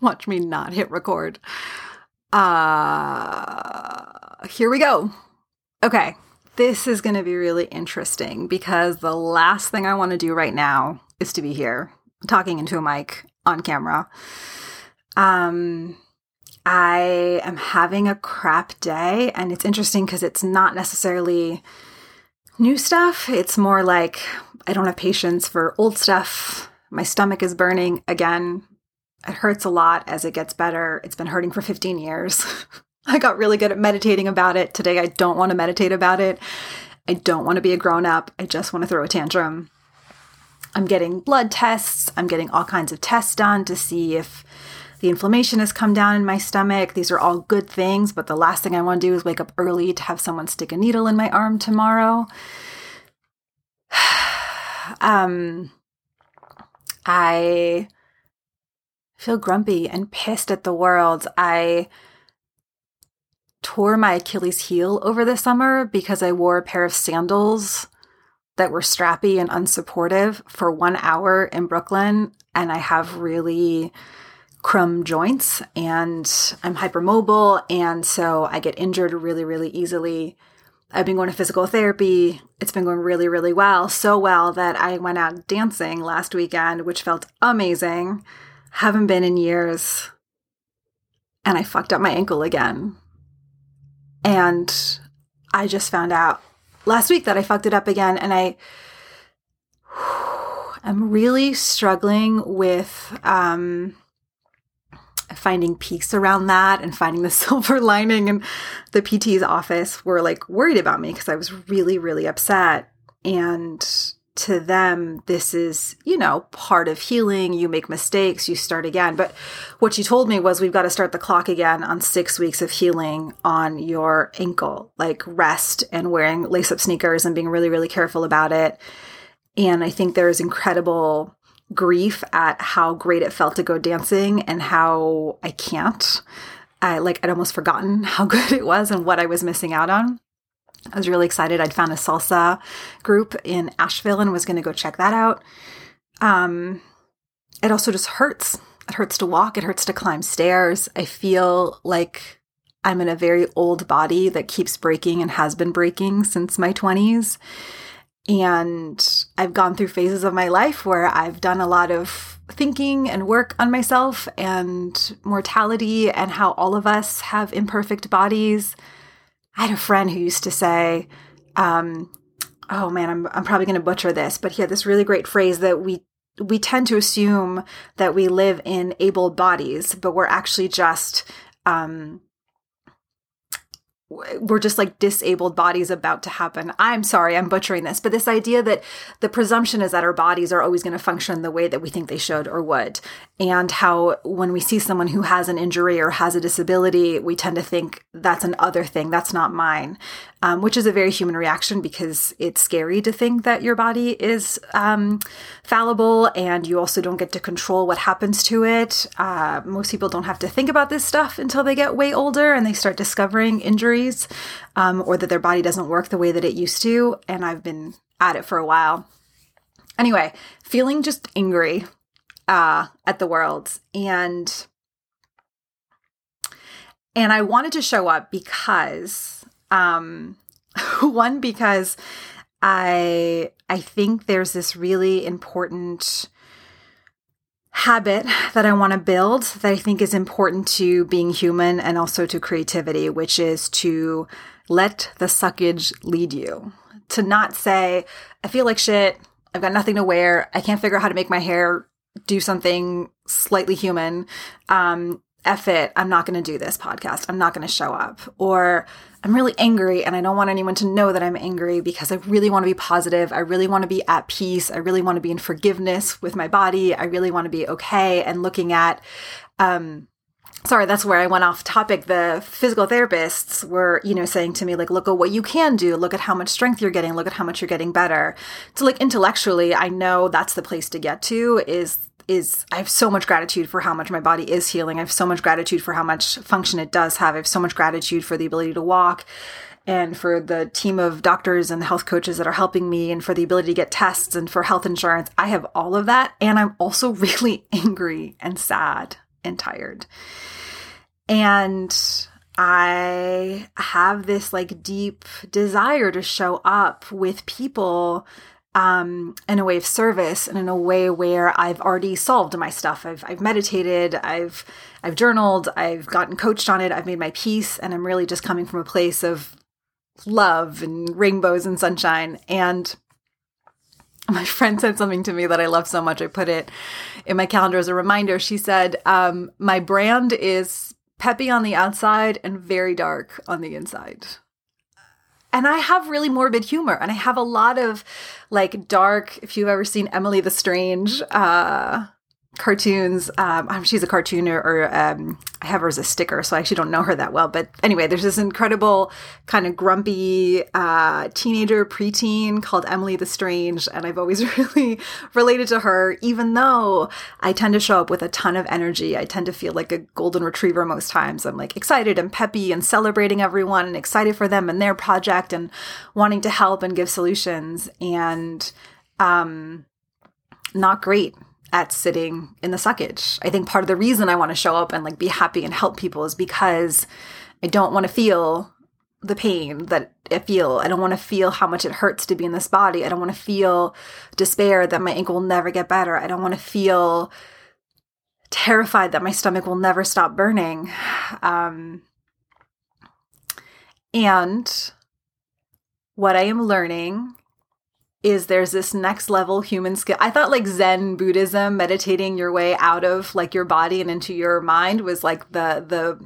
Watch me not hit record. Uh, here we go. Okay, this is going to be really interesting because the last thing I want to do right now is to be here talking into a mic on camera. Um, I am having a crap day, and it's interesting because it's not necessarily new stuff. It's more like I don't have patience for old stuff. My stomach is burning again. It hurts a lot as it gets better. It's been hurting for 15 years. I got really good at meditating about it. Today, I don't want to meditate about it. I don't want to be a grown up. I just want to throw a tantrum. I'm getting blood tests. I'm getting all kinds of tests done to see if the inflammation has come down in my stomach. These are all good things, but the last thing I want to do is wake up early to have someone stick a needle in my arm tomorrow. um, I feel grumpy and pissed at the world. I tore my Achilles heel over the summer because I wore a pair of sandals that were strappy and unsupportive for one hour in Brooklyn. And I have really crumb joints and I'm hypermobile. And so I get injured really, really easily. I've been going to physical therapy. It's been going really, really well. So well that I went out dancing last weekend, which felt amazing. Haven't been in years. And I fucked up my ankle again. And I just found out last week that I fucked it up again. And I am really struggling with um, finding peace around that and finding the silver lining. And the PT's office were like worried about me because I was really, really upset. And to them, this is, you know, part of healing. You make mistakes, you start again. But what she told me was we've got to start the clock again on six weeks of healing on your ankle, like rest and wearing lace up sneakers and being really, really careful about it. And I think there's incredible grief at how great it felt to go dancing and how I can't. I like I'd almost forgotten how good it was and what I was missing out on. I was really excited. I'd found a salsa group in Asheville and was going to go check that out. Um, it also just hurts. It hurts to walk. It hurts to climb stairs. I feel like I'm in a very old body that keeps breaking and has been breaking since my 20s. And I've gone through phases of my life where I've done a lot of thinking and work on myself and mortality and how all of us have imperfect bodies I had a friend who used to say, um, oh man, I'm, I'm probably going to butcher this, but he had this really great phrase that we we tend to assume that we live in able bodies, but we're actually just um, we're just like disabled bodies about to happen. I'm sorry, I'm butchering this, but this idea that the presumption is that our bodies are always going to function the way that we think they should or would. And how when we see someone who has an injury or has a disability, we tend to think that's an other thing, that's not mine, um, which is a very human reaction because it's scary to think that your body is um, fallible and you also don't get to control what happens to it. Uh, most people don't have to think about this stuff until they get way older and they start discovering injuries um, or that their body doesn't work the way that it used to. And I've been at it for a while. Anyway, feeling just angry uh, at the world. And and I wanted to show up because um one because I I think there's this really important habit that I want to build that I think is important to being human and also to creativity, which is to let the suckage lead you. To not say, I feel like shit, I've got nothing to wear, I can't figure out how to make my hair do something slightly human. Um, F it, I'm not going to do this podcast. I'm not going to show up. Or I'm really angry and I don't want anyone to know that I'm angry because I really want to be positive. I really want to be at peace. I really want to be in forgiveness with my body. I really want to be okay. And looking at, um, sorry, that's where I went off topic. The physical therapists were, you know, saying to me, like, look at what you can do. Look at how much strength you're getting. Look at how much you're getting better. So, like, intellectually, I know that's the place to get to is is I have so much gratitude for how much my body is healing. I have so much gratitude for how much function it does have. I have so much gratitude for the ability to walk and for the team of doctors and health coaches that are helping me and for the ability to get tests and for health insurance. I have all of that. And I'm also really angry and sad and tired. And I have this like deep desire to show up with people um, in a way of service and in a way where I've already solved my stuff. I've, I've meditated, I've, I've journaled, I've gotten coached on it, I've made my peace, and I'm really just coming from a place of love and rainbows and sunshine. And my friend said something to me that I love so much. I put it in my calendar as a reminder. She said, um, My brand is peppy on the outside and very dark on the inside and I have really morbid humor and I have a lot of like dark, if you've ever seen Emily the Strange, uh, cartoons. Um, she's a cartooner, or um, I have her as a sticker, so I actually don't know her that well. But anyway, there's this incredible kind of grumpy uh, teenager preteen called Emily the Strange, and I've always really related to her. Even though I tend to show up with a ton of energy, I tend to feel like a golden retriever most times. I'm like excited and peppy and celebrating everyone and excited for them and their project and wanting to help and give solutions and um not great at sitting in the suckage. I think part of the reason I want to show up and like be happy and help people is because I don't want to feel the pain that I feel. I don't want to feel how much it hurts to be in this body. I don't want to feel despair that my ankle will never get better. I don't want to feel terrified that my stomach will never stop burning. Um, and what I am learning is there's this next level human skill. I thought like Zen Buddhism, meditating your way out of like your body and into your mind was like the the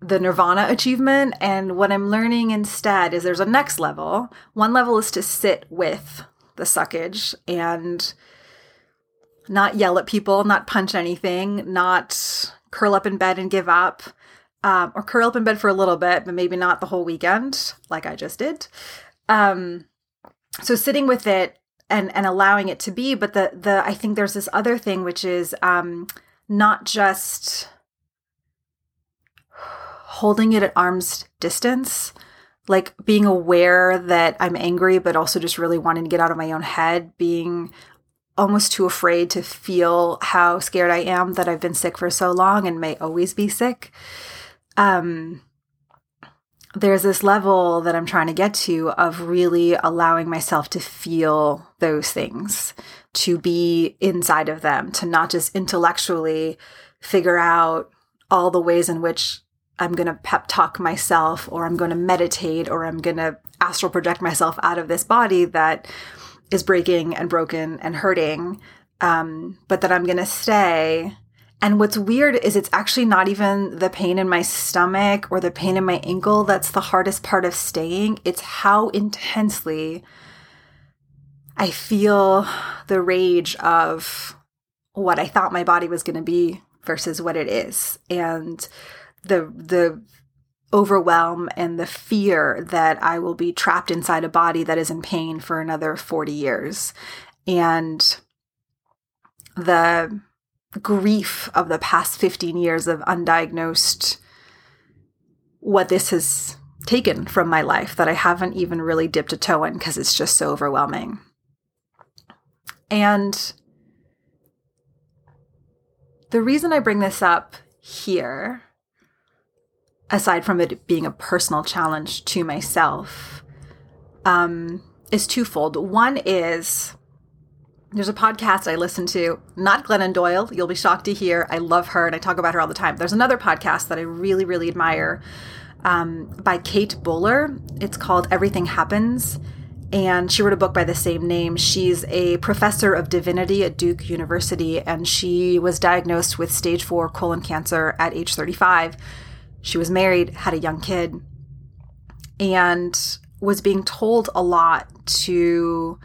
the nirvana achievement and what I'm learning instead is there's a next level. One level is to sit with the suckage and not yell at people, not punch anything, not curl up in bed and give up. Um, or curl up in bed for a little bit, but maybe not the whole weekend, like I just did. Um, so sitting with it and and allowing it to be but the the i think there's this other thing which is um not just holding it at arm's distance like being aware that i'm angry but also just really wanting to get out of my own head being almost too afraid to feel how scared i am that i've been sick for so long and may always be sick. Um there's this level that I'm trying to get to of really allowing myself to feel those things, to be inside of them, to not just intellectually figure out all the ways in which I'm going to pep talk myself or I'm going to meditate or I'm going to astral project myself out of this body that is breaking and broken and hurting. Um, but that I'm going to stay and what's weird is it's actually not even the pain in my stomach or the pain in my ankle that's the hardest part of staying. It's how intensely I feel the rage of what I thought my body was going to be versus what it is. And the the overwhelm and the fear that I will be trapped inside a body that is in pain for another 40 years. And the grief of the past 15 years of undiagnosed what this has taken from my life that I haven't even really dipped a toe in because it's just so overwhelming. And the reason I bring this up here, aside from it being a personal challenge to myself, um, is twofold. One is there's a podcast I listen to, not Glennon Doyle. You'll be shocked to hear. I love her and I talk about her all the time. There's another podcast that I really, really admire um, by Kate Bowler. It's called Everything Happens. And she wrote a book by the same name. She's a professor of divinity at Duke University, and she was diagnosed with stage four colon cancer at age 35. She was married, had a young kid, and was being told a lot to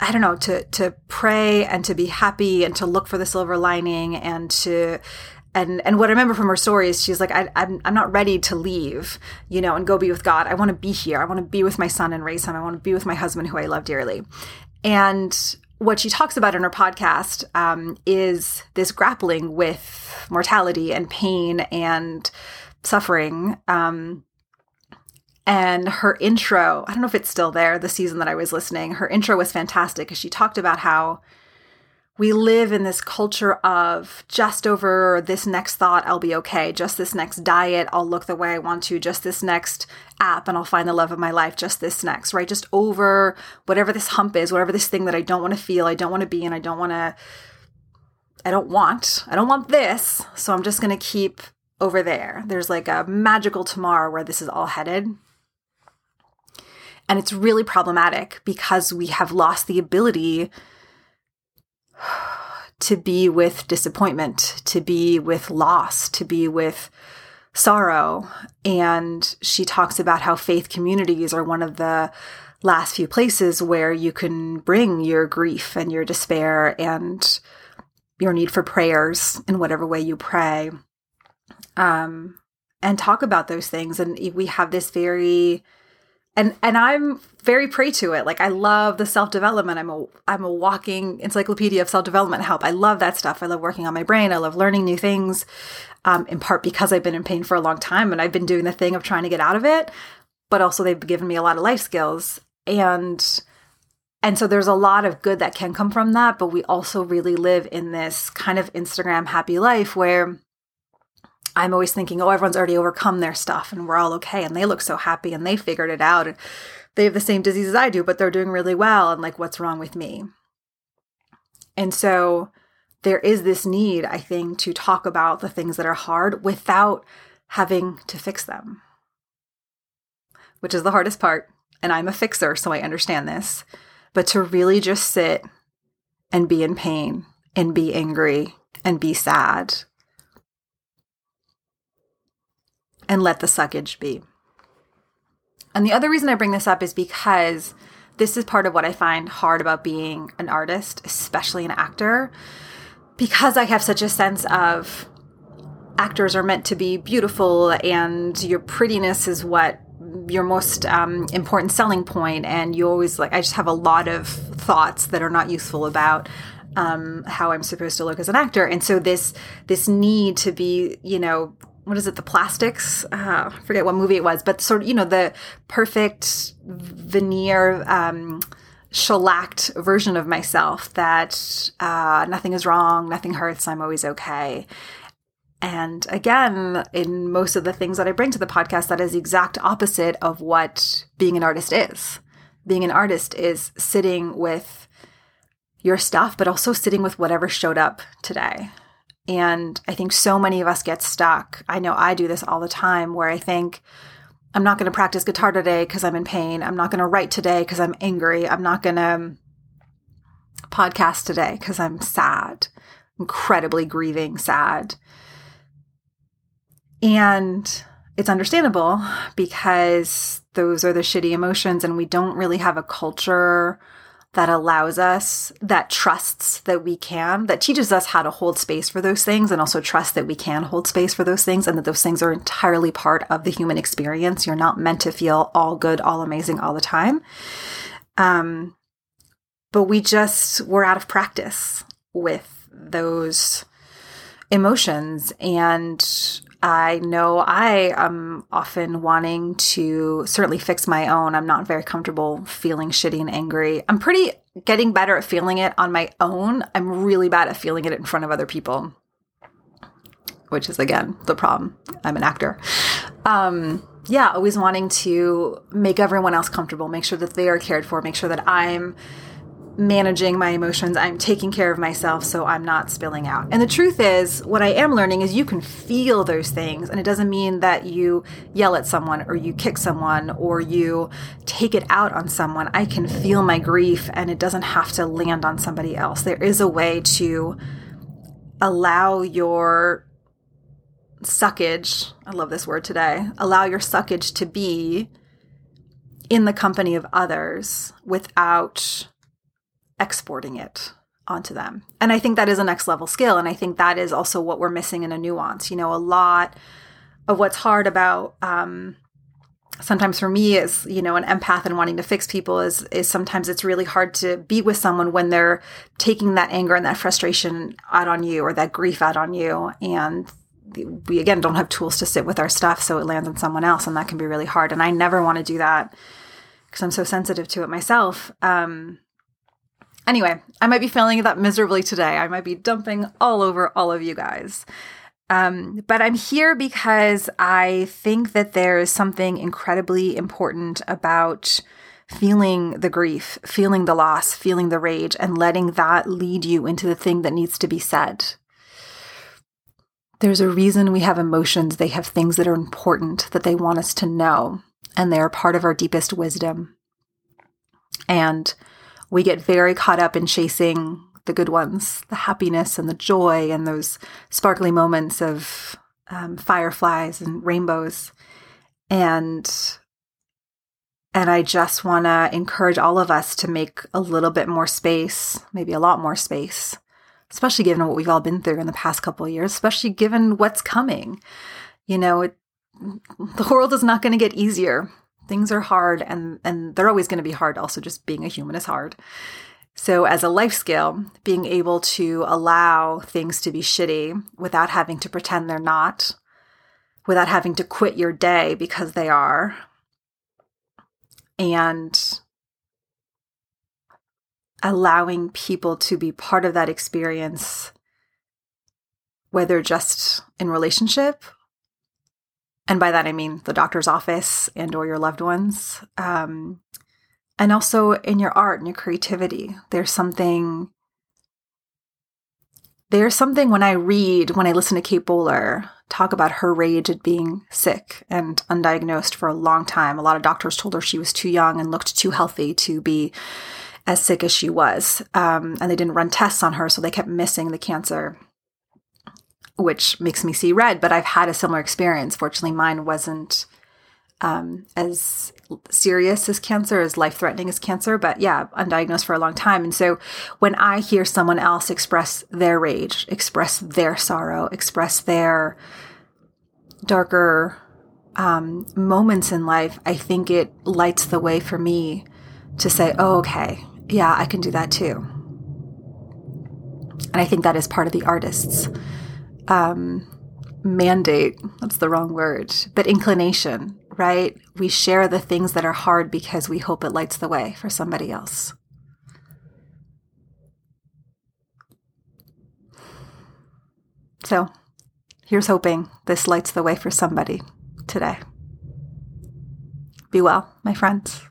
I don't know, to to pray and to be happy and to look for the silver lining and to and and what I remember from her story is she's like I, I'm I'm not ready to leave, you know, and go be with God. I want to be here. I want to be with my son and raise him. I want to be with my husband who I love dearly. And what she talks about in her podcast um, is this grappling with mortality and pain and suffering. Um, and her intro, I don't know if it's still there, the season that I was listening, her intro was fantastic because she talked about how we live in this culture of just over this next thought, I'll be okay. Just this next diet, I'll look the way I want to. Just this next app, and I'll find the love of my life. Just this next, right? Just over whatever this hump is, whatever this thing that I don't want to feel, I don't want to be, and I don't want to, I don't want, I don't want this. So I'm just going to keep over there. There's like a magical tomorrow where this is all headed. And it's really problematic because we have lost the ability to be with disappointment, to be with loss, to be with sorrow. And she talks about how faith communities are one of the last few places where you can bring your grief and your despair and your need for prayers in whatever way you pray. Um, and talk about those things. And we have this very and and I'm very prey to it. Like I love the self development. I'm a I'm a walking encyclopedia of self development help. I love that stuff. I love working on my brain. I love learning new things. Um, in part because I've been in pain for a long time and I've been doing the thing of trying to get out of it. But also they've given me a lot of life skills and and so there's a lot of good that can come from that. But we also really live in this kind of Instagram happy life where I'm always thinking, oh, everyone's already overcome their stuff and we're all okay. And they look so happy and they figured it out. And they have the same disease as I do, but they're doing really well. And like, what's wrong with me? And so there is this need, I think, to talk about the things that are hard without having to fix them, which is the hardest part. And I'm a fixer, so I understand this. But to really just sit and be in pain and be angry and be sad and let the suckage be. And the other reason I bring this up is because this is part of what I find hard about being an artist, especially an actor, because I have such a sense of actors are meant to be beautiful and your prettiness is what your most um, important selling point and you always like i just have a lot of thoughts that are not useful about um, how i'm supposed to look as an actor and so this this need to be you know what is it the plastics? Uh, I forget what movie it was but sort of you know the perfect veneer um, shellacked version of myself that uh, nothing is wrong nothing hurts i'm always okay. And again in most of the things that i bring to the podcast that is the exact opposite of what being an artist is. Being an artist is sitting with your stuff but also sitting with whatever showed up today and I think so many of us get stuck. I know I do this all the time where I think, I'm not going to practice guitar today because I'm in pain. I'm not going to write today because I'm angry. I'm not going to podcast today because I'm sad, incredibly grieving, sad. And it's understandable because those are the shitty emotions, and we don't really have a culture that allows us, that trusts that we can, that teaches us how to hold space for those things and also trust that we can hold space for those things and that those things are entirely part of the human experience. You're not meant to feel all good, all amazing all the time. Um, but we just, we're out of practice with those emotions and I know I am often wanting to certainly fix my own. I'm not very comfortable feeling shitty and angry. I'm pretty getting better at feeling it on my own. I'm really bad at feeling it in front of other people, which is again the problem. I'm an actor. Um, yeah, always wanting to make everyone else comfortable, make sure that they are cared for, make sure that I'm managing my emotions. I'm taking care of myself so I'm not spilling out. And the truth is, what I am learning is you can feel those things. And it doesn't mean that you yell at someone or you kick someone or you take it out on someone. I can feel my grief and it doesn't have to land on somebody else. There is a way to allow your suckage, I love this word today, allow your suckage to be in the company of others without exporting it onto them. And I think that is a next level skill. And I think that is also what we're missing in a nuance. You know, a lot of what's hard about, um, sometimes for me is you know an empath and wanting to fix people is is sometimes it's really hard to be with someone when they're taking that anger and that frustration out on you or that grief out on you and we again don't have tools to sit with our stuff so it lands on someone else and that can be really hard and i never want to do that because i'm so sensitive to it myself um, Anyway, I might be feeling that miserably today. I might be dumping all over all of you guys. Um, but I'm here because I think that there is something incredibly important about feeling the grief, feeling the loss, feeling the rage, and letting that lead you into the thing that needs to be said. There's a reason we have emotions. They have things that are important that they want us to know, and they are part of our deepest wisdom. And we get very caught up in chasing the good ones, the happiness and the joy and those sparkly moments of um, fireflies and rainbows. And and I just want to encourage all of us to make a little bit more space, maybe a lot more space, especially given what we've all been through in the past couple of years, especially given what's coming. You know, it, the world is not going to get easier. Things are hard and and they're always going to be hard. Also, just being a human is hard. So, as a life skill, being able to allow things to be shitty without having to pretend they're not, without having to quit your day because they are, and allowing people to be part of that experience, whether just in relationship and by that i mean the doctor's office and or your loved ones um, and also in your art and your creativity. There's something there's something when I read, when I listen to Kate Bowler talk about her rage at being sick and undiagnosed for a long time. A lot of doctors told her she was too young and looked too healthy to be as sick as she was. Um, and they didn't run tests on her, so they kept missing the cancer, which makes me see red. But I've had a similar experience. Fortunately, mine wasn't um, as serious as cancer, as life threatening as cancer, but yeah, undiagnosed for a long time. And so when I hear someone else express their rage, express their sorrow, express their darker um, moments in life, I think it lights the way for me to say, oh, okay, yeah, I can do that too. And I think that is part of the artist's um, mandate. That's the wrong word, but inclination right? We share the things that are hard because we hope it lights the way for somebody else. So here's hoping this lights the way for somebody today. Be well, my friends.